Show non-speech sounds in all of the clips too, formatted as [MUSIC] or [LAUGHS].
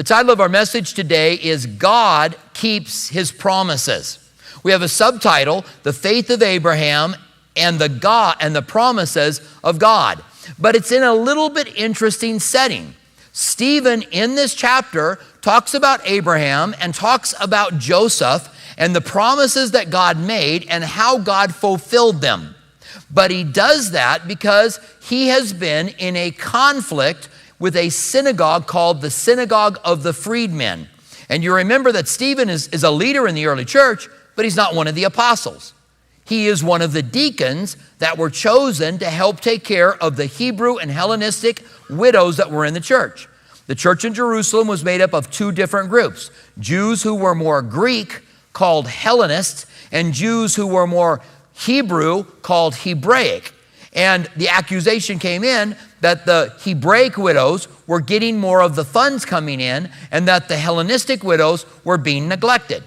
The title of our message today is God Keeps His Promises. We have a subtitle, The Faith of Abraham and the God and the promises of God. But it's in a little bit interesting setting. Stephen in this chapter talks about Abraham and talks about Joseph and the promises that God made and how God fulfilled them. But he does that because he has been in a conflict with a synagogue called the Synagogue of the Freedmen. And you remember that Stephen is, is a leader in the early church, but he's not one of the apostles. He is one of the deacons that were chosen to help take care of the Hebrew and Hellenistic widows that were in the church. The church in Jerusalem was made up of two different groups Jews who were more Greek, called Hellenists, and Jews who were more Hebrew, called Hebraic. And the accusation came in that the Hebraic widows were getting more of the funds coming in and that the Hellenistic widows were being neglected.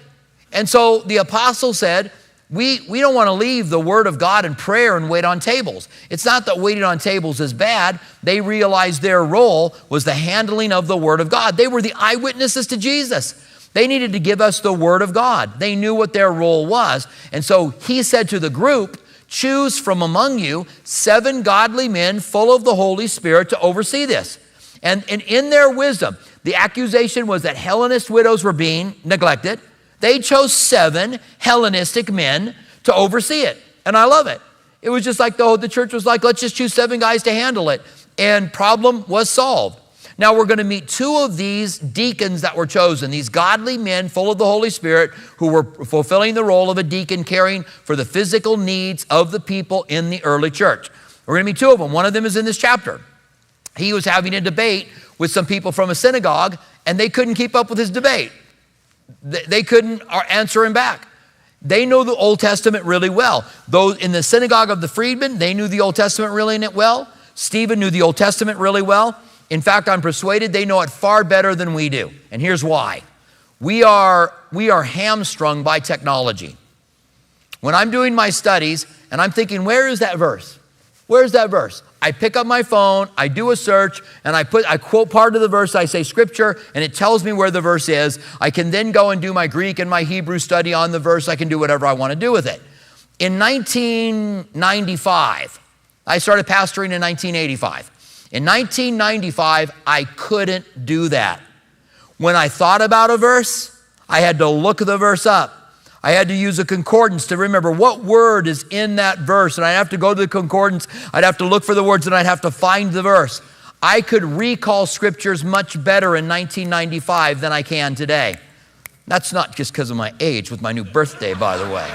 And so the apostle said, we, we don't want to leave the word of God and prayer and wait on tables. It's not that waiting on tables is bad. They realized their role was the handling of the word of God. They were the eyewitnesses to Jesus. They needed to give us the word of God. They knew what their role was. And so he said to the group, Choose from among you seven godly men full of the Holy Spirit to oversee this. And, and in their wisdom, the accusation was that Hellenist widows were being neglected. They chose seven Hellenistic men to oversee it. And I love it. It was just like the, the church was like, let's just choose seven guys to handle it. And problem was solved. Now we're going to meet two of these deacons that were chosen, these godly men full of the Holy Spirit who were fulfilling the role of a deacon, caring for the physical needs of the people in the early church. We're going to meet two of them. One of them is in this chapter. He was having a debate with some people from a synagogue, and they couldn't keep up with his debate. They couldn't uh, answer him back. They know the Old Testament really well. Those in the synagogue of the freedmen, they knew the Old Testament really well. Stephen knew the Old Testament really well. In fact, I'm persuaded they know it far better than we do. And here's why. We are, we are hamstrung by technology. When I'm doing my studies and I'm thinking, where is that verse? Where's that verse? I pick up my phone, I do a search, and I put I quote part of the verse, I say scripture, and it tells me where the verse is. I can then go and do my Greek and my Hebrew study on the verse. I can do whatever I want to do with it. In 1995, I started pastoring in 1985. In 1995, I couldn't do that. When I thought about a verse, I had to look the verse up. I had to use a concordance to remember what word is in that verse. And I'd have to go to the concordance, I'd have to look for the words, and I'd have to find the verse. I could recall scriptures much better in 1995 than I can today. That's not just because of my age with my new birthday, by the way.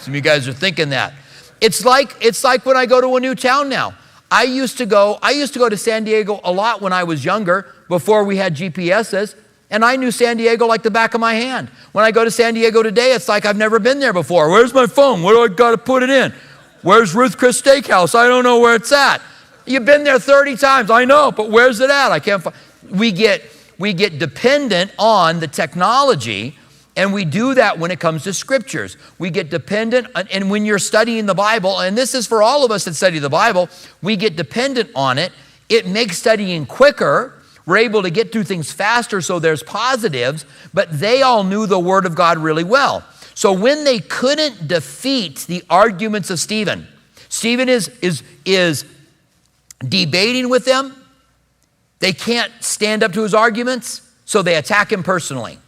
Some of you guys are thinking that. It's like, it's like when I go to a new town now. I used to go, I used to go to San Diego a lot when I was younger, before we had GPSs, and I knew San Diego like the back of my hand. When I go to San Diego today, it's like I've never been there before. Where's my phone? Where do I got to put it in? Where's Ruth Chris Steakhouse? I don't know where it's at. You've been there 30 times. I know, but where's it at? I can't find. We get we get dependent on the technology and we do that when it comes to scriptures. We get dependent, and when you're studying the Bible, and this is for all of us that study the Bible, we get dependent on it. It makes studying quicker. We're able to get through things faster, so there's positives, but they all knew the Word of God really well. So when they couldn't defeat the arguments of Stephen, Stephen is, is, is debating with them. They can't stand up to his arguments, so they attack him personally.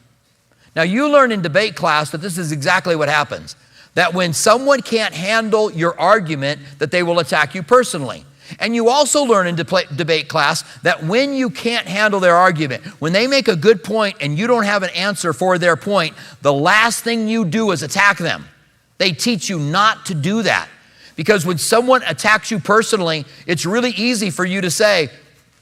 Now, you learn in debate class that this is exactly what happens. That when someone can't handle your argument, that they will attack you personally. And you also learn in debate class that when you can't handle their argument, when they make a good point and you don't have an answer for their point, the last thing you do is attack them. They teach you not to do that. Because when someone attacks you personally, it's really easy for you to say,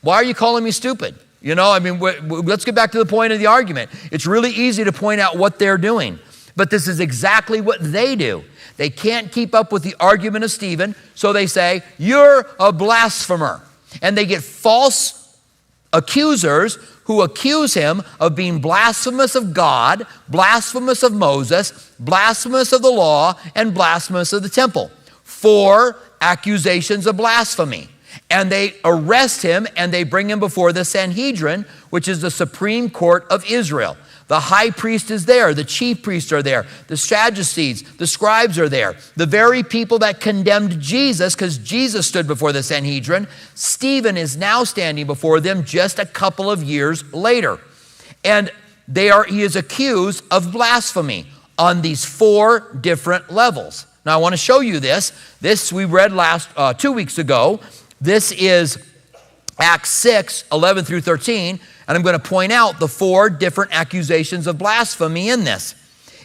Why are you calling me stupid? You know, I mean, let's get back to the point of the argument. It's really easy to point out what they're doing, but this is exactly what they do. They can't keep up with the argument of Stephen, so they say, You're a blasphemer. And they get false accusers who accuse him of being blasphemous of God, blasphemous of Moses, blasphemous of the law, and blasphemous of the temple. Four accusations of blasphemy. And they arrest him and they bring him before the Sanhedrin, which is the supreme court of Israel. The high priest is there, the chief priests are there, the Sadducees, the scribes are there. The very people that condemned Jesus, because Jesus stood before the Sanhedrin, Stephen is now standing before them just a couple of years later. And they are, he is accused of blasphemy on these four different levels. Now, I want to show you this. This we read last uh, two weeks ago. This is Acts 6 11 through 13. And I'm going to point out the four different accusations of blasphemy in this.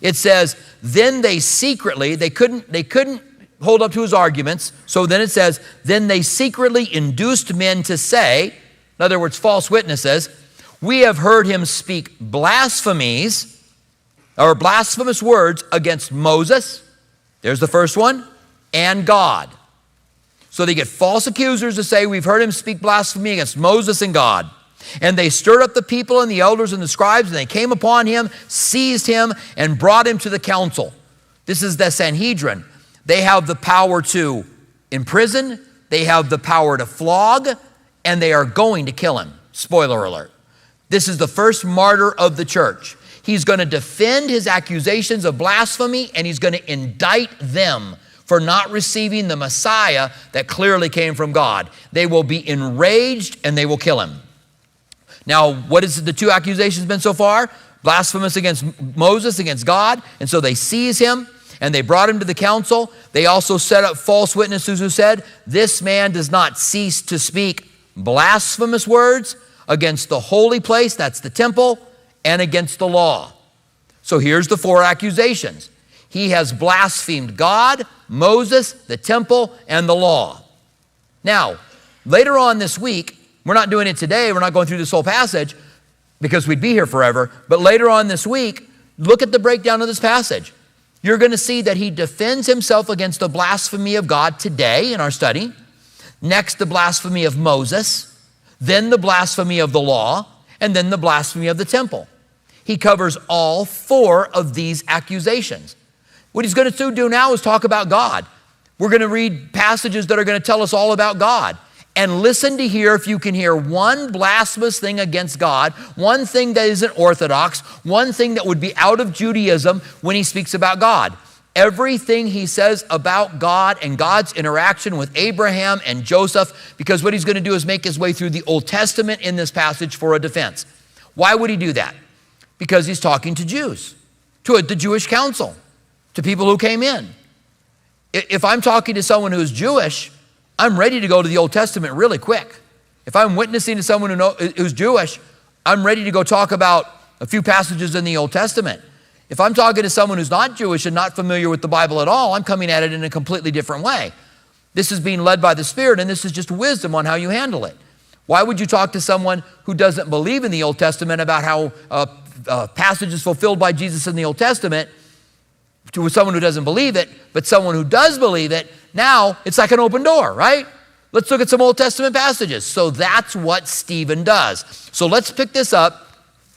It says, then they secretly, they couldn't, they couldn't hold up to his arguments. So then it says, then they secretly induced men to say, in other words, false witnesses, we have heard him speak blasphemies or blasphemous words against Moses. There's the first one, and God. So they get false accusers to say, We've heard him speak blasphemy against Moses and God. And they stirred up the people and the elders and the scribes, and they came upon him, seized him, and brought him to the council. This is the Sanhedrin. They have the power to imprison, they have the power to flog, and they are going to kill him. Spoiler alert. This is the first martyr of the church. He's going to defend his accusations of blasphemy and he's going to indict them for not receiving the Messiah that clearly came from God. They will be enraged and they will kill him. Now, what has the two accusations been so far? Blasphemous against Moses, against God. And so they seize him and they brought him to the council. They also set up false witnesses who said, This man does not cease to speak blasphemous words against the holy place, that's the temple, and against the law. So here's the four accusations he has blasphemed God, Moses, the temple, and the law. Now, later on this week, we're not doing it today, we're not going through this whole passage because we'd be here forever, but later on this week, look at the breakdown of this passage. You're going to see that he defends himself against the blasphemy of God today in our study. Next, the blasphemy of Moses, then the blasphemy of the law, and then the blasphemy of the temple. He covers all four of these accusations. What he's going to do now is talk about God. We're going to read passages that are going to tell us all about God and listen to hear if you can hear one blasphemous thing against God, one thing that isn't orthodox, one thing that would be out of Judaism when he speaks about God. Everything he says about God and God's interaction with Abraham and Joseph, because what he's going to do is make his way through the Old Testament in this passage for a defense. Why would he do that? Because he's talking to Jews, to the Jewish council, to people who came in. If I'm talking to someone who's Jewish, I'm ready to go to the Old Testament really quick. If I'm witnessing to someone who know, who's Jewish, I'm ready to go talk about a few passages in the Old Testament. If I'm talking to someone who's not Jewish and not familiar with the Bible at all, I'm coming at it in a completely different way. This is being led by the Spirit, and this is just wisdom on how you handle it. Why would you talk to someone who doesn't believe in the Old Testament about how uh, uh, passages fulfilled by Jesus in the Old Testament to someone who doesn't believe it, but someone who does believe it, now it's like an open door, right? Let's look at some Old Testament passages. So that's what Stephen does. So let's pick this up.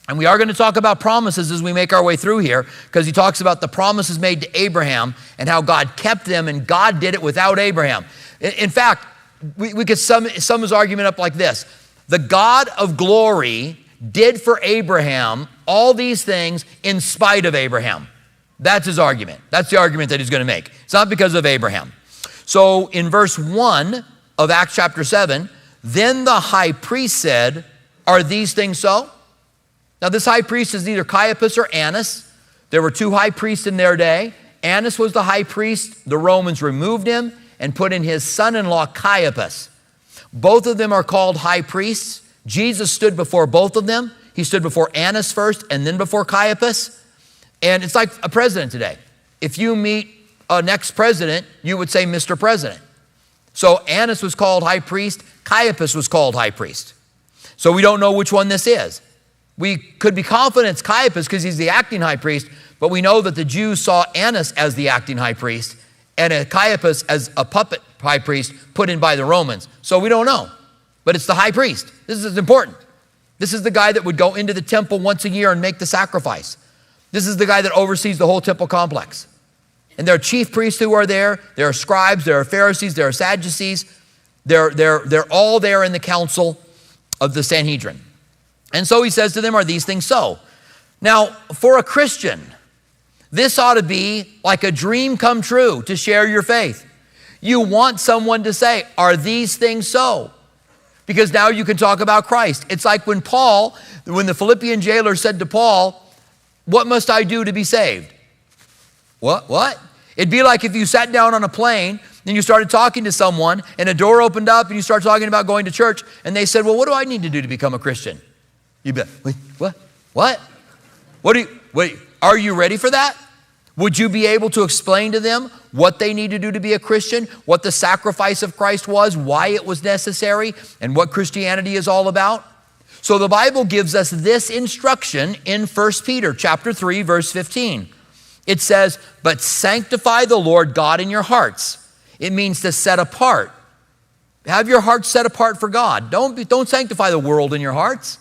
And we are going to talk about promises as we make our way through here, because he talks about the promises made to Abraham and how God kept them, and God did it without Abraham. In fact, we, we could sum, sum his argument up like this The God of glory did for Abraham all these things in spite of Abraham. That's his argument. That's the argument that he's going to make. It's not because of Abraham. So in verse 1 of Acts chapter 7, then the high priest said, Are these things so? Now, this high priest is either Caiaphas or Annas. There were two high priests in their day. Annas was the high priest. The Romans removed him and put in his son in law, Caiaphas. Both of them are called high priests. Jesus stood before both of them. He stood before Annas first and then before Caiaphas. And it's like a president today. If you meet a next president, you would say Mr. President. So Annas was called high priest, Caiaphas was called high priest. So we don't know which one this is. We could be confident it's Caiaphas because he's the acting high priest, but we know that the Jews saw Annas as the acting high priest and Caiaphas as a puppet high priest put in by the Romans. So we don't know, but it's the high priest. This is important. This is the guy that would go into the temple once a year and make the sacrifice. This is the guy that oversees the whole temple complex. And there are chief priests who are there, there are scribes, there are Pharisees, there are Sadducees. They're, they're, they're all there in the council of the Sanhedrin. And so he says to them, Are these things so? Now, for a Christian, this ought to be like a dream come true to share your faith. You want someone to say, Are these things so? Because now you can talk about Christ. It's like when Paul, when the Philippian jailer said to Paul, What must I do to be saved? What? What? It'd be like if you sat down on a plane and you started talking to someone and a door opened up and you start talking about going to church and they said, Well, what do I need to do to become a Christian? You'd be like, Wait, what? What? What do you, wait, are you ready for that? Would you be able to explain to them what they need to do to be a Christian, what the sacrifice of Christ was, why it was necessary, and what Christianity is all about? So the Bible gives us this instruction in 1 Peter chapter 3 verse 15. It says, "But sanctify the Lord God in your hearts." It means to set apart. Have your hearts set apart for God. Don't, be, don't sanctify the world in your hearts.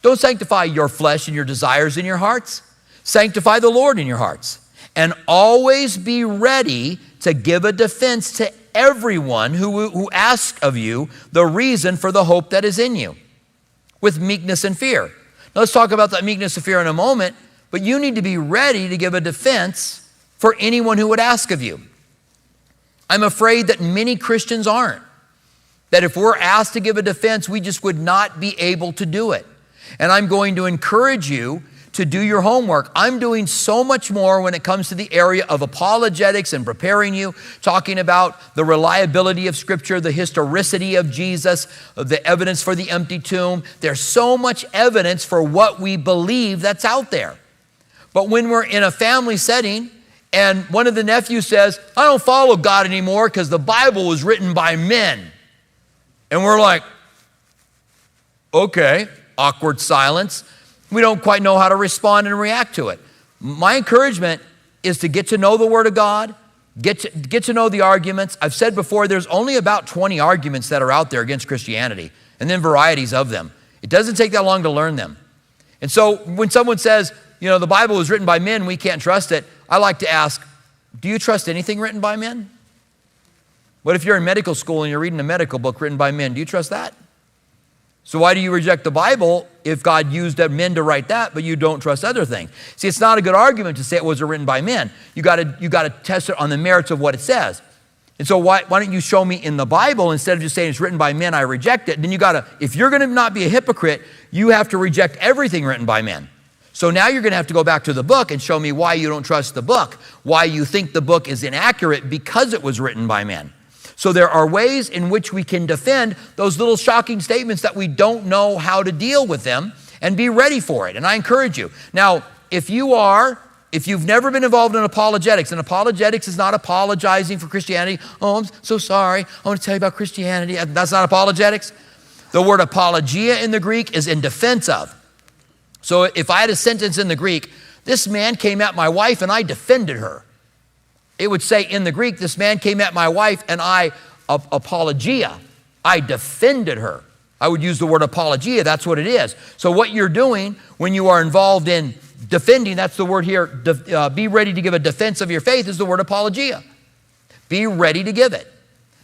Don't sanctify your flesh and your desires in your hearts. Sanctify the Lord in your hearts and always be ready to give a defense to everyone who, who asks of you the reason for the hope that is in you with meekness and fear. Now, let's talk about that meekness and fear in a moment, but you need to be ready to give a defense for anyone who would ask of you. I'm afraid that many Christians aren't. That if we're asked to give a defense, we just would not be able to do it. And I'm going to encourage you to do your homework. I'm doing so much more when it comes to the area of apologetics and preparing you, talking about the reliability of Scripture, the historicity of Jesus, the evidence for the empty tomb. There's so much evidence for what we believe that's out there. But when we're in a family setting, and one of the nephews says, I don't follow God anymore because the Bible was written by men. And we're like, okay, awkward silence we don't quite know how to respond and react to it. My encouragement is to get to know the Word of God, get to, get to know the arguments. I've said before, there's only about 20 arguments that are out there against Christianity, and then varieties of them. It doesn't take that long to learn them. And so when someone says, you know, the Bible was written by men, we can't trust it, I like to ask, do you trust anything written by men? What if you're in medical school and you're reading a medical book written by men? Do you trust that? So why do you reject the Bible if God used men to write that, but you don't trust other things? See, it's not a good argument to say it was written by men. You gotta, you got to test it on the merits of what it says. And so why, why don't you show me in the Bible instead of just saying it's written by men, I reject it. Then you got to, if you're going to not be a hypocrite, you have to reject everything written by men. So now you're going to have to go back to the book and show me why you don't trust the book, why you think the book is inaccurate because it was written by men. So there are ways in which we can defend those little shocking statements that we don't know how to deal with them and be ready for it. And I encourage you. Now, if you are if you've never been involved in apologetics, and apologetics is not apologizing for Christianity, oh, I'm so sorry, I want to tell you about Christianity. That's not apologetics. The word apologia in the Greek is in defense of. So if I had a sentence in the Greek, this man came at my wife and I defended her. It would say in the Greek, this man came at my wife and I, apologia, I defended her. I would use the word apologia, that's what it is. So, what you're doing when you are involved in defending, that's the word here, uh, be ready to give a defense of your faith, is the word apologia. Be ready to give it.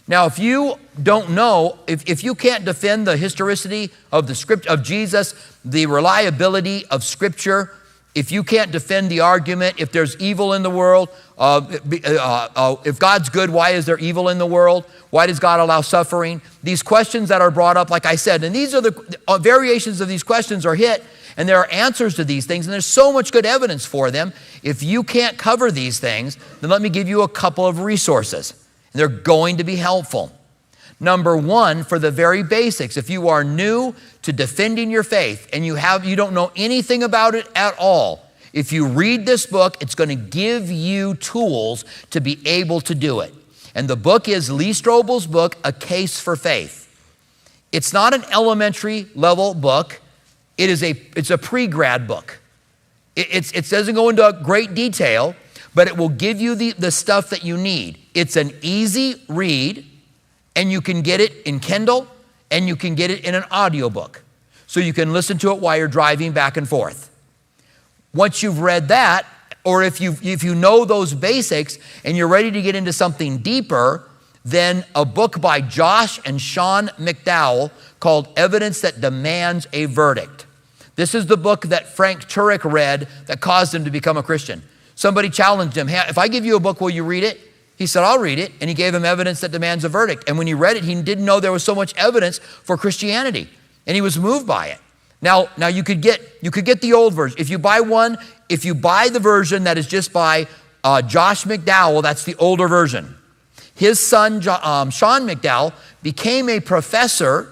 Now, if you don't know, if, if you can't defend the historicity of the script of Jesus, the reliability of Scripture, if you can't defend the argument, if there's evil in the world, uh, uh, uh, if God's good, why is there evil in the world? Why does God allow suffering? These questions that are brought up, like I said, and these are the uh, variations of these questions are hit, and there are answers to these things, and there's so much good evidence for them. If you can't cover these things, then let me give you a couple of resources. They're going to be helpful. Number one, for the very basics, if you are new to defending your faith and you have you don't know anything about it at all, if you read this book, it's going to give you tools to be able to do it. And the book is Lee Strobel's book, A Case for Faith. It's not an elementary level book. It is a it's a pre-grad book. It, it doesn't go into great detail, but it will give you the, the stuff that you need. It's an easy read and you can get it in Kindle and you can get it in an audiobook. So you can listen to it while you're driving back and forth. Once you've read that, or if you if you know those basics and you're ready to get into something deeper, then a book by Josh and Sean McDowell called Evidence That Demands a Verdict. This is the book that Frank Turek read that caused him to become a Christian. Somebody challenged him, hey, if I give you a book, will you read it? He said, I'll read it. And he gave him evidence that demands a verdict. And when he read it, he didn't know there was so much evidence for Christianity. And he was moved by it. Now, now you could get you could get the old version. If you buy one, if you buy the version that is just by uh, Josh McDowell, that's the older version. His son, um, Sean McDowell, became a professor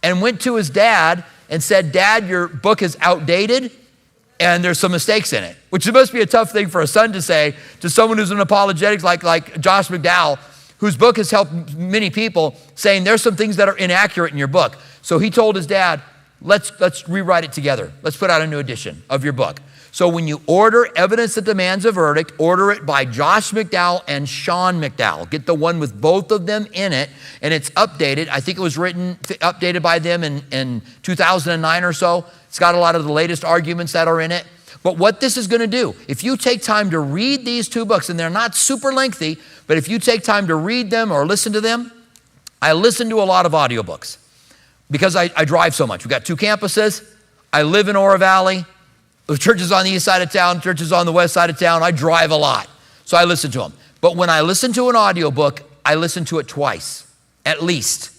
and went to his dad and said, Dad, your book is outdated and there's some mistakes in it, which must be a tough thing for a son to say to someone who's an apologetics like, like Josh McDowell, whose book has helped many people, saying there's some things that are inaccurate in your book. So he told his dad, let's, let's rewrite it together. Let's put out a new edition of your book. So when you order Evidence That Demands a Verdict, order it by Josh McDowell and Sean McDowell. Get the one with both of them in it, and it's updated. I think it was written, updated by them in, in 2009 or so. It's got a lot of the latest arguments that are in it. But what this is going to do, if you take time to read these two books, and they're not super lengthy, but if you take time to read them or listen to them, I listen to a lot of audiobooks because I, I drive so much. We've got two campuses. I live in Oro Valley. The church is on the east side of town, church is on the west side of town. I drive a lot, so I listen to them. But when I listen to an audiobook, I listen to it twice, at least,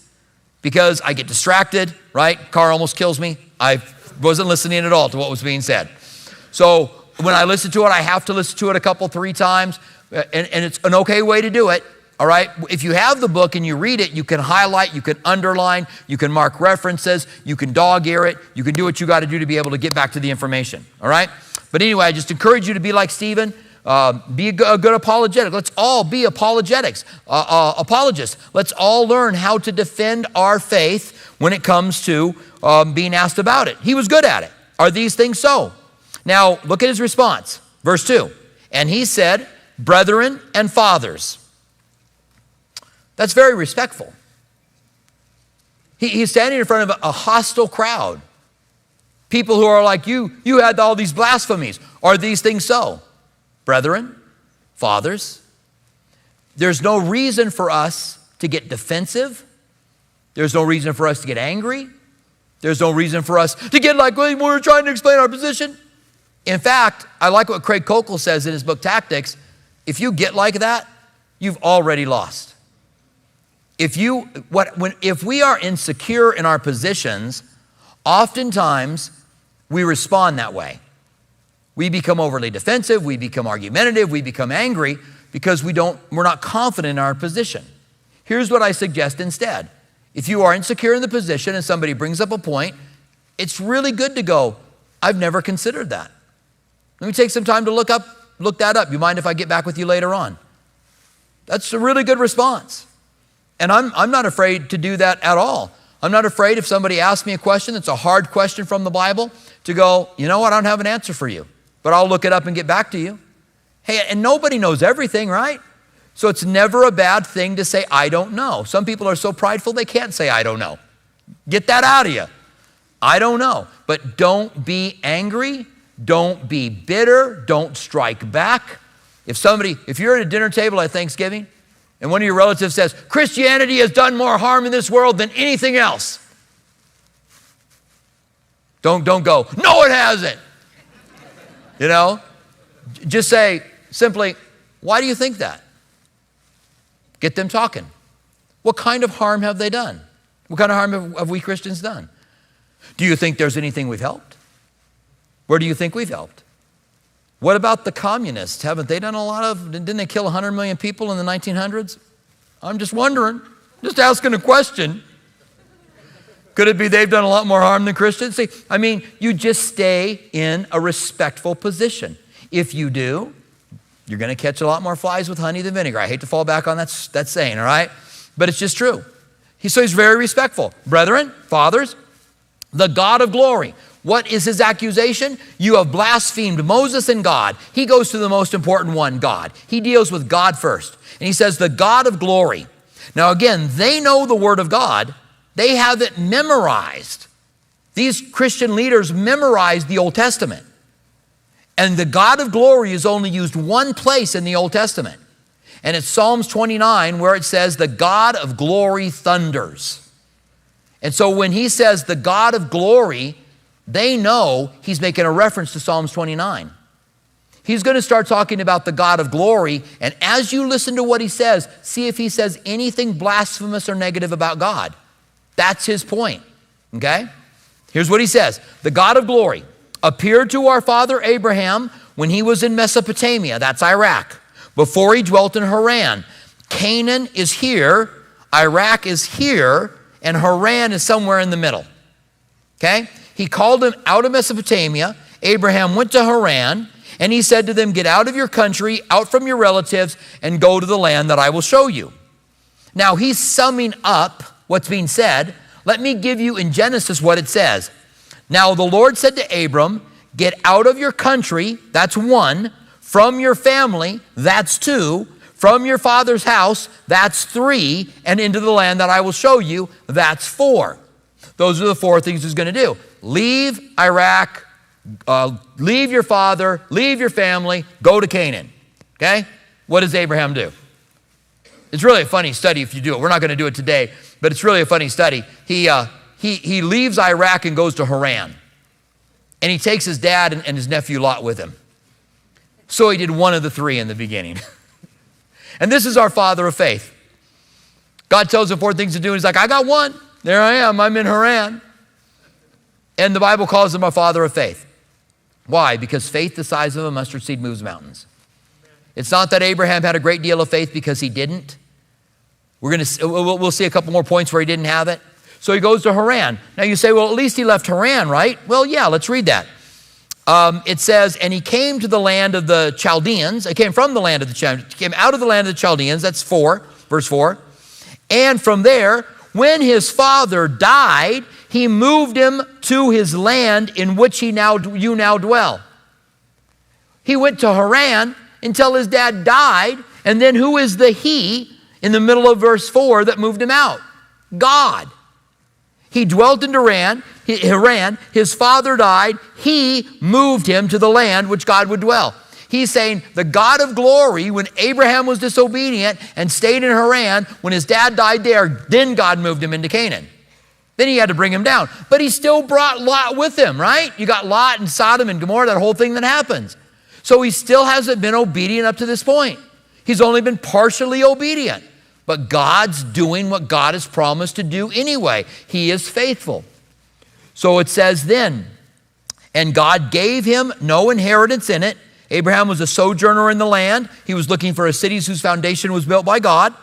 because I get distracted, right? Car almost kills me. I wasn't listening at all to what was being said. So when I listen to it, I have to listen to it a couple, three times, and, and it's an okay way to do it. All right, if you have the book and you read it, you can highlight, you can underline, you can mark references, you can dog ear it, you can do what you got to do to be able to get back to the information. All right, but anyway, I just encourage you to be like Stephen. Uh, be a good, good, apologetic. Let's all be apologetics, uh, uh, apologists. Let's all learn how to defend our faith when it comes to um, being asked about it. He was good at it. Are these things so? Now, look at his response. Verse 2. And he said, Brethren and fathers. That's very respectful. He, he's standing in front of a, hostile crowd. People who are like, you, you had all these blasphemies. Are these things so? Brethren, fathers, there's no reason for us to get defensive. There's no reason for us to get angry. There's no reason for us to get like, well, we're trying to explain our position. In fact, I like what Greg Koukl says in his book Tactics. If you get like that, you've already lost. If you what when if we are insecure in our positions, oftentimes we respond that way. We become overly defensive, we become argumentative, we become angry because we don't we're not confident in our position. Here's what I suggest instead. If you are insecure in the position and somebody brings up a point, it's really good to go, I've never considered that. Let me take some time to look up look that up. You mind if I get back with you later on? That's a really good response. And I'm, I'm not afraid to do that at all. I'm not afraid if somebody asks me a question that's a hard question from the Bible to go, you know what, I don't have an answer for you, but I'll look it up and get back to you. Hey, and nobody knows everything, right? So it's never a bad thing to say, I don't know. Some people are so prideful they can't say, I don't know. Get that out of you. I don't know. But don't be angry. Don't be bitter. Don't strike back. If somebody, if you're at a dinner table at Thanksgiving and one of your relatives says, Christianity has done more harm in this world than anything else. Don't, don't go, no, it hasn't. You know? Just say simply, why do you think that? Get them talking. What kind of harm have they done? What kind of harm have, have we Christians done? Do you think there's anything we've helped? Where do you think we've helped? What about the communists? Haven't they done a lot of, didn't they kill 100 million people in the 1900s? I'm just wondering, just asking a question. Could it be they've done a lot more harm than Christians? See, I mean, you just stay in a respectful position. If you do, you're going to catch a lot more flies with honey than vinegar. I hate to fall back on that, that saying, all right? But it's just true. He, so he's very respectful. Brethren, fathers, the God of glory what is his accusation? You have blasphemed Moses and God. He goes to the most important one, God. He deals with God first. And he says, the God of glory. Now, again, they know the word of God, they have it memorized. These Christian leaders memorized the Old Testament. And the God of glory is only used one place in the Old Testament. And it's Psalms 29 where it says, The God of glory thunders. And so when he says the God of glory, they know he's making a reference to Psalms 29. He's going to start talking about the God of glory. And as you listen to what he says, see if he says anything blasphemous or negative about God. That's his point. Okay? Here's what he says The God of glory appeared to our father Abraham when he was in Mesopotamia, that's Iraq, before he dwelt in Haran. Canaan is here, Iraq is here, and Haran is somewhere in the middle. Okay? He called him out of Mesopotamia. Abraham went to Haran, and he said to them, Get out of your country, out from your relatives, and go to the land that I will show you. Now, he's summing up what's being said. Let me give you in Genesis what it says. Now, the Lord said to Abram, Get out of your country, that's one, from your family, that's two, from your father's house, that's three, and into the land that I will show you, that's four. Those are the four things he's going to do leave Iraq, uh, leave your father, leave your family, go to Canaan. Okay? What does Abraham do? It's really a funny study if you do it. We're not going to do it today, but it's really a funny study. He, uh, he, he leaves Iraq and goes to Haran. And he takes his dad and, and his nephew Lot with him. So he did one of the three in the beginning. [LAUGHS] and this is our father of faith. God tells him four things to do, and he's like, I got one. There I am. I'm in Haran. And the Bible calls him a father of faith. Why? Because faith the size of a mustard seed moves mountains. It's not that Abraham had a great deal of faith because he didn't. We're going to we'll see a couple more points where he didn't have it. So he goes to Haran. Now you say, well, at least he left Haran, right? Well, yeah, let's read that. Um, it says, and he came to the land of the Chaldeans. He came from the land of the Chaldeans. Came out of the land of the Chaldeans. That's four, verse four. And from there, when his father died, he moved him to his land in which he now, you now dwell. He went to Haran until his dad died. And then who is the he in the middle of verse 4 that moved him out? God. He dwelt in Haran, Haran. His father died. He moved him to the land which God would dwell. He's saying the God of glory, when Abraham was disobedient and stayed in Haran, when his dad died there, then God moved him into Canaan. Then he had to bring him down. But he still brought Lot with him, right? You got Lot and Sodom and Gomorrah, that whole thing that happens. So he still hasn't been obedient up to this point. He's only been partially obedient. But God's doing what God has promised to do anyway. He is faithful. So it says then, and God gave him no inheritance in it. Abraham was a sojourner in the land. He was looking for a city whose foundation was built by God,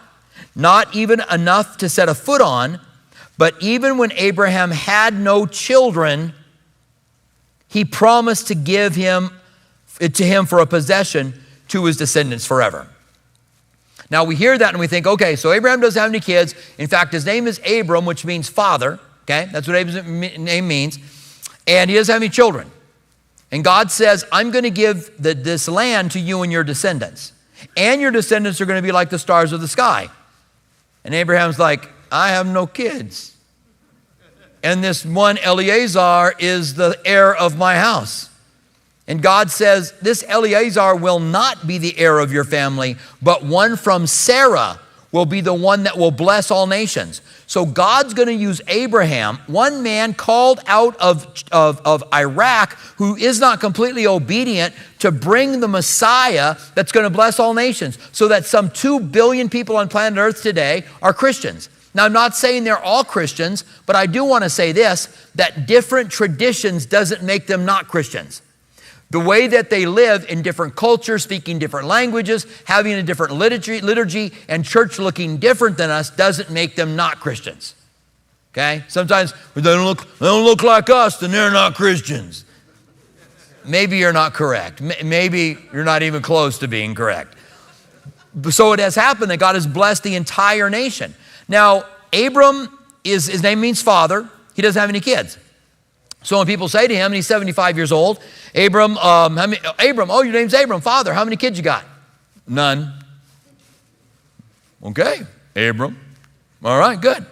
not even enough to set a foot on. But even when Abraham had no children, he promised to give him to him for a possession to his descendants forever. Now we hear that and we think, okay, so Abraham doesn't have any kids. In fact, his name is Abram, which means father. Okay, that's what Abraham's name means. And he doesn't have any children. And God says, I'm going to give the, this land to you and your descendants. And your descendants are going to be like the stars of the sky. And Abraham's like, I have no kids. And this one Eleazar is the heir of my house. And God says, This Eleazar will not be the heir of your family, but one from Sarah will be the one that will bless all nations. So God's going to use Abraham, one man called out of, of, of Iraq who is not completely obedient, to bring the Messiah that's going to bless all nations. So that some 2 billion people on planet Earth today are Christians. Now, I'm not saying they're all Christians, but I do want to say this that different traditions doesn't make them not Christians. The way that they live in different cultures, speaking different languages, having a different liturgy, liturgy, and church looking different than us doesn't make them not Christians. Okay? Sometimes they don't look, they don't look like us, then they're not Christians. Maybe you're not correct. Maybe you're not even close to being correct. So it has happened that God has blessed the entire nation. Now, Abram is his name means father. He doesn't have any kids. So when people say to him, and he's 75 years old, Abram, um, many, Abram, oh, your name's Abram, father, how many kids you got? None. Okay, Abram. All right, good.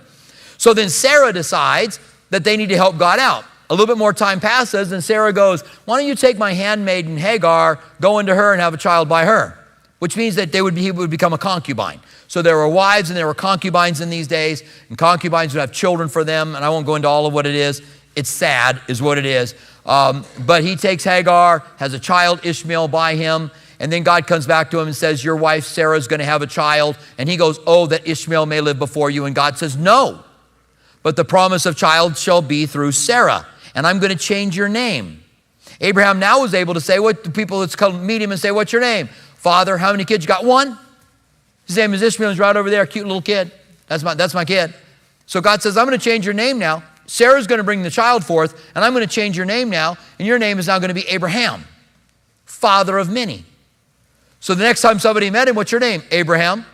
So then Sarah decides that they need to help God out. A little bit more time passes, and Sarah goes, Why don't you take my handmaiden Hagar, go into her, and have a child by her? which means that they would be, he would become a concubine. So there were wives and there were concubines in these days, and concubines would have children for them, and I won't go into all of what it is. It's sad, is what it is. Um, but he takes Hagar, has a child, Ishmael, by him, and then God comes back to him and says, Your wife Sarah is going to have a child. And he goes, Oh, that Ishmael may live before you. And God says, No, but the promise of child shall be through Sarah, and I'm going to change your name. Abraham now was able to say, What the people that's come meet him and say, What's your name? Father, how many kids you got? One. His name is Ishmael. He's right over there, cute little kid. That's my, that's my kid. So God says, I'm going to change your name now. Sarah's going to bring the child forth, and I'm going to change your name now, and your name is now going to be Abraham, father of many. So the next time somebody met him, what's your name? Abraham,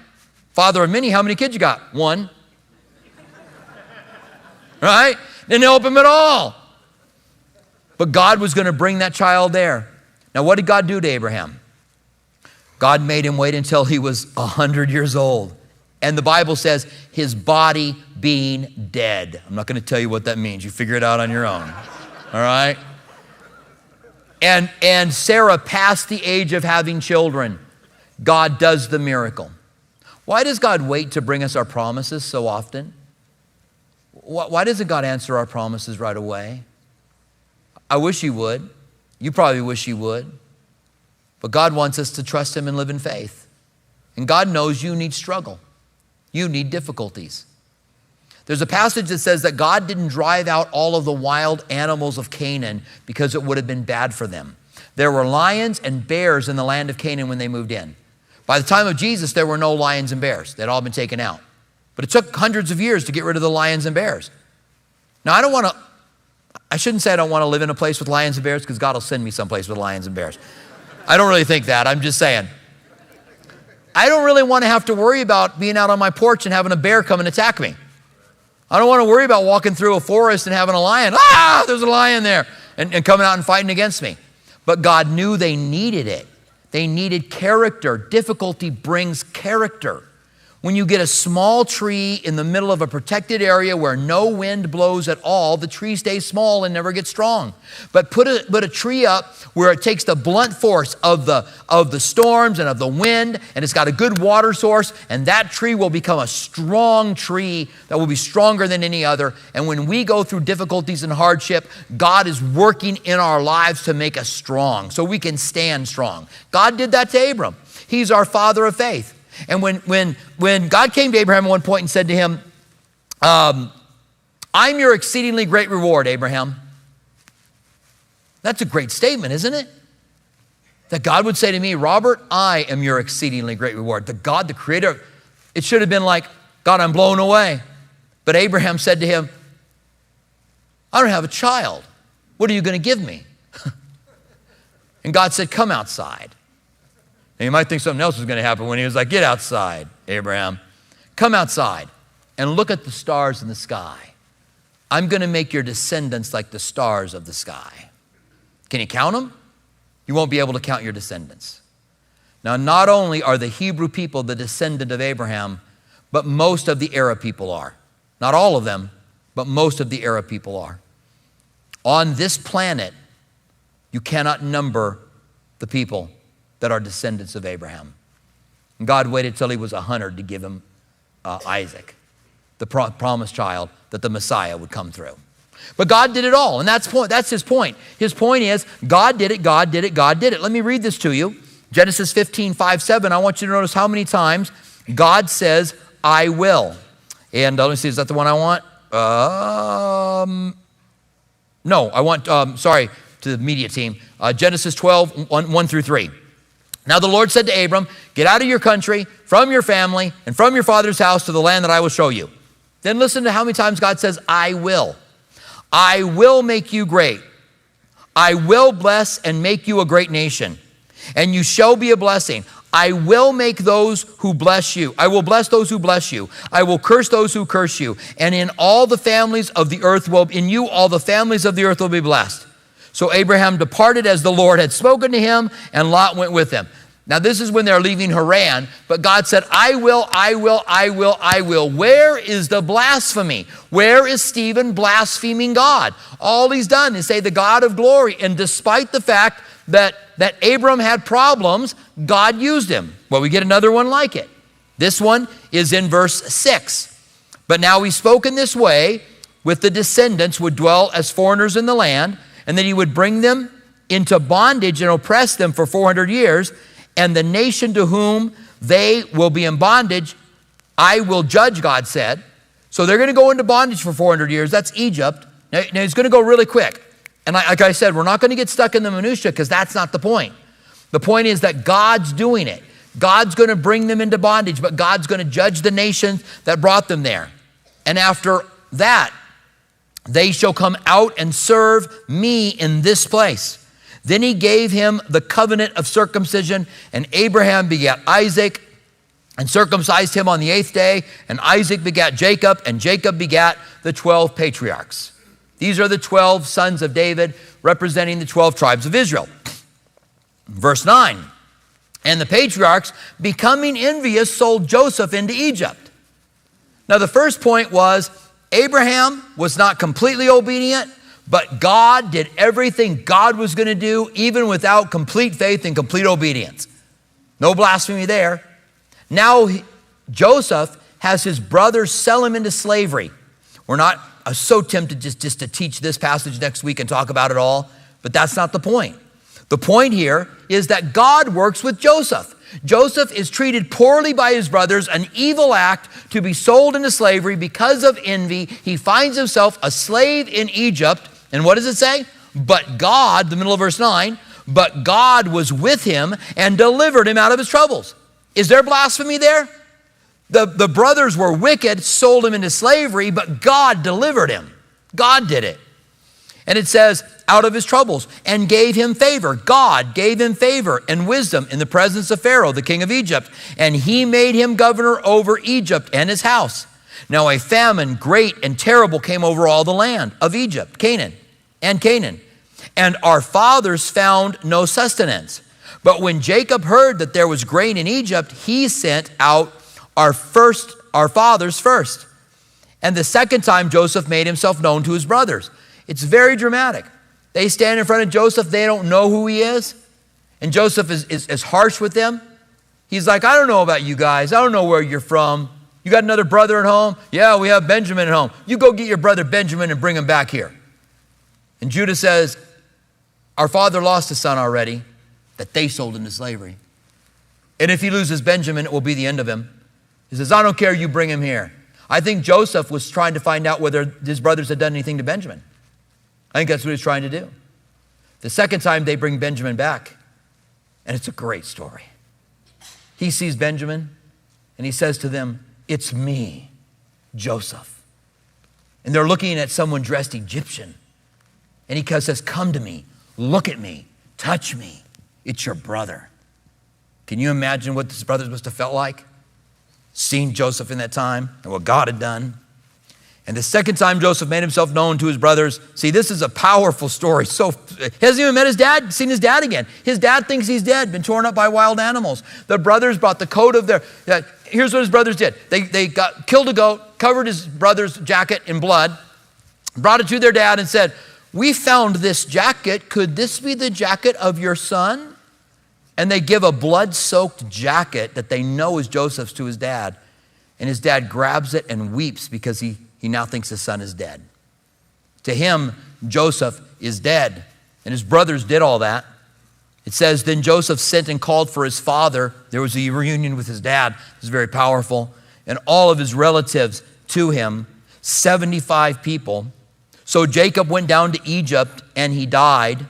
father of many. How many kids you got? One. right? Didn't help him at all. But God was going to bring that child there. Now, what did God do to Abraham? God made him wait until he was 100 years old. And the Bible says his body being dead. I'm not going to tell you what that means. You figure it out on your own. All right? And, and Sarah passed the age of having children. God does the miracle. Why does God wait to bring us our promises so often? Why doesn't God answer our promises right away? I wish He would. You probably wish He would. But God wants us to trust Him and live in faith. And God knows you need struggle, you need difficulties. There's a passage that says that God didn't drive out all of the wild animals of Canaan because it would have been bad for them. There were lions and bears in the land of Canaan when they moved in. By the time of Jesus, there were no lions and bears, they'd all been taken out. But it took hundreds of years to get rid of the lions and bears. Now, I don't want to, I shouldn't say I don't want to live in a place with lions and bears because God will send me someplace with lions and bears. I don't really think that. I'm just saying. I don't really want to have to worry about being out on my porch and having a bear come and attack me. I don't want to worry about walking through a forest and having a lion. Ah, there's a lion there, and, and coming out and fighting against me. But God knew they needed it. They needed character. Difficulty brings character. When you get a small tree in the middle of a protected area where no wind blows at all, the tree stays small and never gets strong. But put a, put a tree up where it takes the blunt force of the, of the storms and of the wind, and it's got a good water source, and that tree will become a strong tree that will be stronger than any other. And when we go through difficulties and hardship, God is working in our lives to make us strong so we can stand strong. God did that to Abram. He's our father of faith. And when, when, when God came to Abraham at one point and said to him, um, I'm your exceedingly great reward, Abraham. That's a great statement, isn't it? That God would say to me, Robert, I am your exceedingly great reward. The God, the creator, it should have been like, God, I'm blown away. But Abraham said to him, I don't have a child. What are you going to give me? [LAUGHS] and God said, Come outside. And you might think something else was going to happen when he was like, Get outside, Abraham. Come outside and look at the stars in the sky. I'm going to make your descendants like the stars of the sky. Can you count them? You won't be able to count your descendants. Now, not only are the Hebrew people the descendant of Abraham, but most of the Arab people are. Not all of them, but most of the Arab people are. On this planet, you cannot number the people that are descendants of Abraham. And God waited till he was a 100 to give him uh, Isaac, the pro- promised child that the Messiah would come through. But God did it all, and that's, point, that's his point. His point is God did it, God did it, God did it. Let me read this to you. Genesis 15, 5, 7. I want you to notice how many times God says, I will. And uh, let me see, is that the one I want? Um, no, I want, um, sorry to the media team. Uh, Genesis 12, 1, 1 through 3. Now the Lord said to Abram, Get out of your country, from your family, and from your father's house to the land that I will show you. Then listen to how many times God says, I will. I will make you great. I will bless and make you a great nation, and you shall be a blessing. I will make those who bless you. I will bless those who bless you. I will curse those who curse you. And in all the families of the earth will, in you, all the families of the earth will be blessed. So Abraham departed as the Lord had spoken to him, and Lot went with him. Now, this is when they're leaving Haran, but God said, I will, I will, I will, I will. Where is the blasphemy? Where is Stephen blaspheming God? All he's done is say, the God of glory. And despite the fact that, that Abram had problems, God used him. Well, we get another one like it. This one is in verse 6. But now he spoke in this way with the descendants would dwell as foreigners in the land, and that he would bring them into bondage and oppress them for 400 years, and the nation to whom they will be in bondage, I will judge, God said. So they're going to go into bondage for 400 years. That's Egypt. Now, now it's going to go really quick. And like I said, we're not going to get stuck in the minutia because that's not the point. The point is that God's doing it. God's going to bring them into bondage, but God's going to judge the nations that brought them there. And after that, they shall come out and serve me in this place. Then he gave him the covenant of circumcision, and Abraham begat Isaac and circumcised him on the eighth day, and Isaac begat Jacob, and Jacob begat the 12 patriarchs. These are the 12 sons of David representing the 12 tribes of Israel. Verse 9 And the patriarchs, becoming envious, sold Joseph into Egypt. Now, the first point was Abraham was not completely obedient, but God did everything God was going to do, even without complete faith and complete obedience. No blasphemy there. Now, Joseph has his brothers sell him into slavery. We're not I'm so tempted just, just to teach this passage next week and talk about it all, but that's not the point. The point here is that God works with Joseph. Joseph is treated poorly by his brothers, an evil act to be sold into slavery because of envy. He finds himself a slave in Egypt. And what does it say? But God, the middle of verse 9, but God was with him and delivered him out of his troubles. Is there blasphemy there? The, the brothers were wicked, sold him into slavery, but God delivered him. God did it. And it says, out of his troubles, and gave him favor. God gave him favor and wisdom in the presence of Pharaoh, the king of Egypt. And he made him governor over Egypt and his house. Now a famine great and terrible came over all the land of Egypt, Canaan, and Canaan. And our fathers found no sustenance. But when Jacob heard that there was grain in Egypt, he sent out our first, our fathers first. And the second time Joseph made himself known to his brothers. It's very dramatic. They stand in front of Joseph, they don't know who he is. And Joseph is, is, is harsh with them. He's like, I don't know about you guys. I don't know where you're from. You got another brother at home? Yeah, we have Benjamin at home. You go get your brother Benjamin and bring him back here. And Judah says, Our father lost a son already that they sold into slavery. And if he loses Benjamin, it will be the end of him. He says, I don't care, you bring him here. I think Joseph was trying to find out whether his brothers had done anything to Benjamin. I think that's what he's trying to do. The second time they bring Benjamin back, and it's a great story. He sees Benjamin and he says to them, It's me, Joseph. And they're looking at someone dressed Egyptian. And he says, Come to me, look at me, touch me. It's your brother. Can you imagine what this brothers must have felt like? Seeing Joseph in that time and what God had done. And the second time Joseph made himself known to his brothers, see, this is a powerful story. So he hasn't even met his dad, seen his dad again. His dad thinks he's dead, been torn up by wild animals. The brothers brought the coat of their. Uh, Here's what his brothers did. They, they got killed a goat, covered his brother's jacket in blood, brought it to their dad, and said, "We found this jacket. Could this be the jacket of your son?" And they give a blood soaked jacket that they know is Joseph's to his dad. And his dad grabs it and weeps because he, he now thinks his son is dead. To him, Joseph is dead. And his brothers did all that. It says, Then Joseph sent and called for his father. There was a reunion with his dad. It was very powerful. And all of his relatives to him, 75 people. So Jacob went down to Egypt and he died.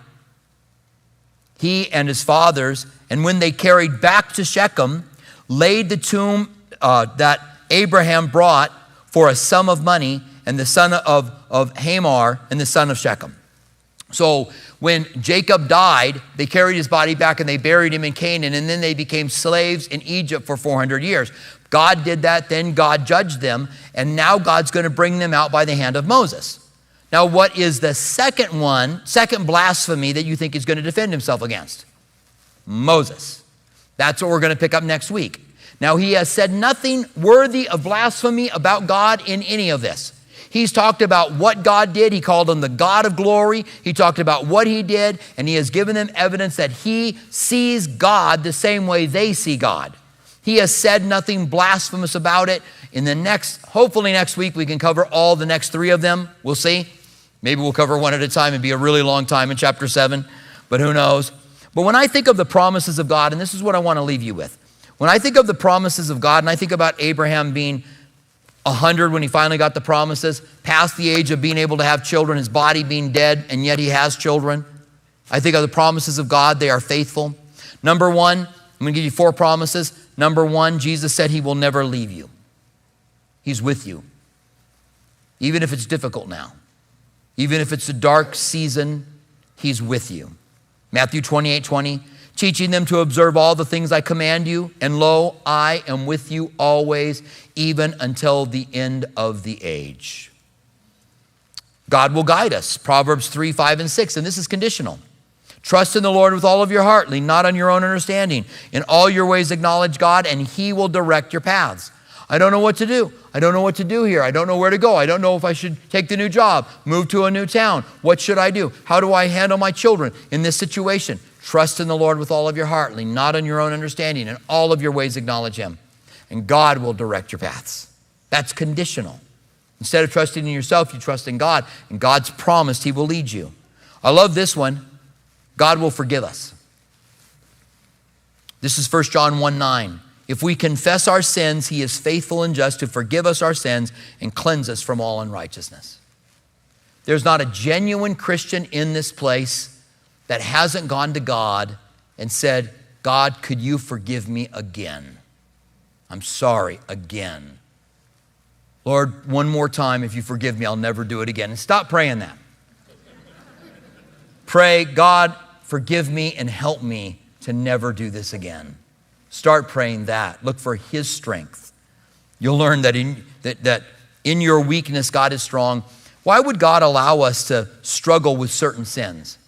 He and his fathers and when they carried back to Shechem, laid the tomb uh, that Abraham brought for a sum of money, and the son of, of Hamor and the son of Shechem. So when Jacob died, they carried his body back and they buried him in Canaan, and then they became slaves in Egypt for 400 years. God did that, then God judged them, and now God's going to bring them out by the hand of Moses. Now, what is the second one, second blasphemy that you think he's going to defend himself against? Moses. That's what we're going to pick up next week. Now, he has said nothing worthy of blasphemy about God in any of this. He's talked about what God did. He called him the God of glory. He talked about what he did, and he has given them evidence that he sees God the same way they see God. He has said nothing blasphemous about it. In the next, hopefully next week, we can cover all the next three of them. We'll see. Maybe we'll cover one at a time and be a really long time in chapter seven, but who knows? But when I think of the promises of God, and this is what I want to leave you with, when I think of the promises of God, and I think about Abraham being 100 when he finally got the promises, past the age of being able to have children, his body being dead, and yet he has children. I think of the promises of God, they are faithful. Number one, I'm going to give you four promises. Number one, Jesus said he will never leave you, he's with you. Even if it's difficult now, even if it's a dark season, he's with you. Matthew 28 20, teaching them to observe all the things I command you, and lo, I am with you always, even until the end of the age. God will guide us. Proverbs 3, 5, and 6, and this is conditional. Trust in the Lord with all of your heart, lean not on your own understanding. In all your ways, acknowledge God, and He will direct your paths. I don't know what to do. I don't know what to do here. I don't know where to go. I don't know if I should take the new job, move to a new town. What should I do? How do I handle my children in this situation? Trust in the Lord with all of your heart, lean not on your own understanding. In all of your ways, acknowledge Him and God will direct your paths. That's conditional. Instead of trusting in yourself, you trust in God, and God's promised He will lead you. I love this one God will forgive us. This is 1 John 1 9. If we confess our sins, He is faithful and just to forgive us our sins and cleanse us from all unrighteousness. There's not a genuine Christian in this place that hasn't gone to God and said, God, could you forgive me again? I'm sorry again. Lord, one more time, if you forgive me, I'll never do it again. And stop praying that. Pray, God, forgive me and help me to never do this again. Start praying that. Look for His strength. You'll learn that in, that, that in your weakness, God is strong. Why would God allow us to struggle with certain sins?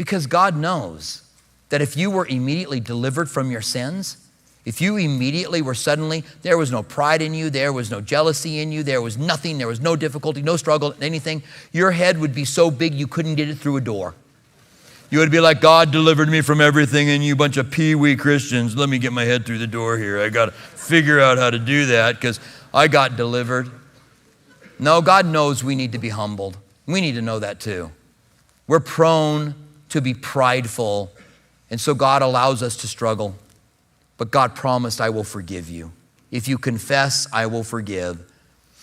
Because God knows that if you were immediately delivered from your sins, if you immediately were suddenly, there was no pride in you, there was no jealousy in you, there was nothing, there was no difficulty, no struggle, anything, your head would be so big you couldn't get it through a door. You would be like, God delivered me from everything, and you bunch of pee wee Christians, let me get my head through the door here. I got to figure out how to do that because I got delivered. No, God knows we need to be humbled. We need to know that too. We're prone to be prideful, and so God allows us to struggle. But God promised, I will forgive you. If you confess, I will forgive.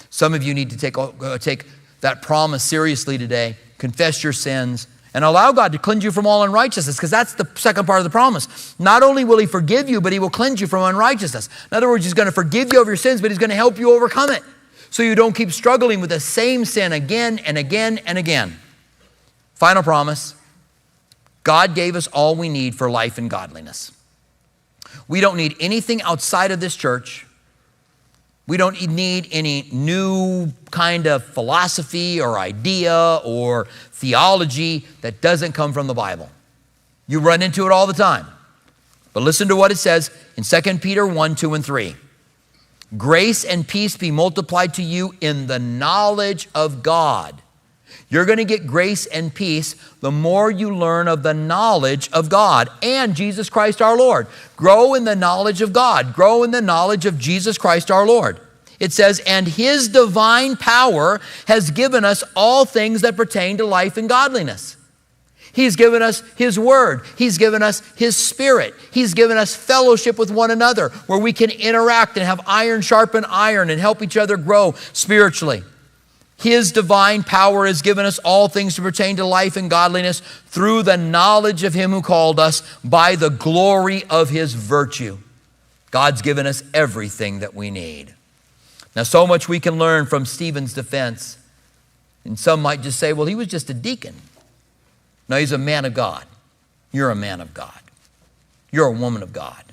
Some of you need to take, uh, take that promise seriously today. Confess your sins and allow God to cleanse you from all unrighteousness, because that's the second part of the promise. Not only will He forgive you, but He will cleanse you from unrighteousness. In other words, He's going to forgive you of your sins, but He's going to help you overcome it so you don't keep struggling with the same sin again and again and again. Final promise God gave us all we need for life and godliness. We don't need anything outside of this church. We don't need any new kind of philosophy or idea or theology that doesn't come from the Bible. You run into it all the time. But listen to what it says in 2 Peter 1 2 and 3. Grace and peace be multiplied to you in the knowledge of God you're going to get grace and peace the more you learn of the knowledge of God and Jesus Christ our Lord. Grow in the knowledge of God, grow in the knowledge of Jesus Christ our Lord. It says, and his divine power has given us all things that pertain to life and godliness. He's given us His Word. He's given us His Spirit. He's given us fellowship with one another where we can interact and have iron sharpen iron and help each other grow spiritually. His divine power has given us all things to pertain to life and godliness through the knowledge of Him who called us by the glory of His virtue. God's given us everything that we need. Now, so much we can learn from Stephen's defense. And some might just say, well, he was just a deacon. No, he's a man of God. You're a man of God. You're a woman of God.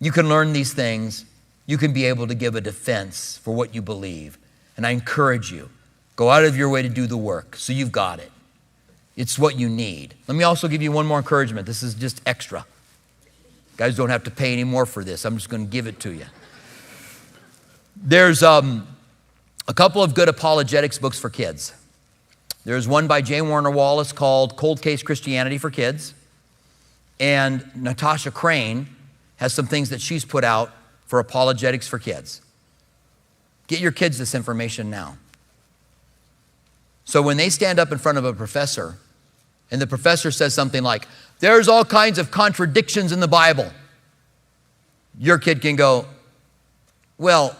You can learn these things. You can be able to give a defense for what you believe. And I encourage you, go out of your way to do the work so you've got it. It's what you need. Let me also give you one more encouragement. This is just extra. guys don't have to pay any more for this. I'm just going to give it to you. There's um, a couple of good apologetics books for kids. There's one by J. Warner Wallace called Cold Case Christianity for Kids. And Natasha Crain has some things that she's put out for apologetics for kids. Get your kids this information now. So when they stand up in front of a professor and the professor says something like, There's all kinds of contradictions in the Bible, your kid can go, Well,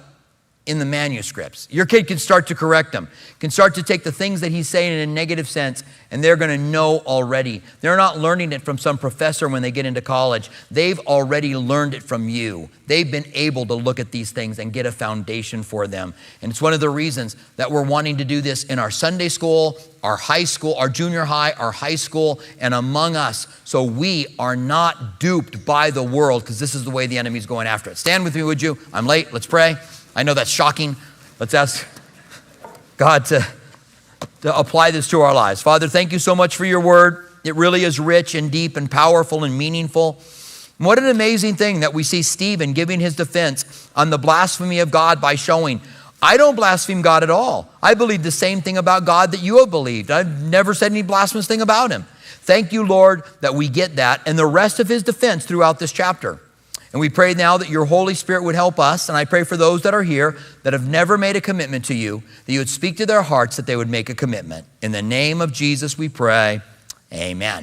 in the manuscripts. Your kid can start to correct them, can start to take the things that he's saying in a negative sense, and they're going to know already. They're not learning it from some professor when they get into college. They've already learned it from you. They've been able to look at these things and get a foundation for them. And it's one of the reasons that we're wanting to do this in our Sunday school, our high school, our junior high, our high school, and among us, so we are not duped by the world, because this is the way the enemy's going after it. Stand with me, would you? I'm late. Let's pray. I know that's shocking. Let's ask God to, to apply this to our lives. Father, thank you so much for your word. It really is rich and deep and powerful and meaningful. What an amazing thing that we see Stephen giving his defense on the blasphemy of God by showing, I don't blaspheme God at all. I believe the same thing about God that you have believed. I've never said any blasphemous thing about him. Thank you, Lord, that we get that and the rest of his defense throughout this chapter. And we pray now that your Holy Spirit would help us. And I pray for those that are here that have never made a commitment to you, that you would speak to their hearts, that they would make a commitment. In the name of Jesus, we pray. Amen.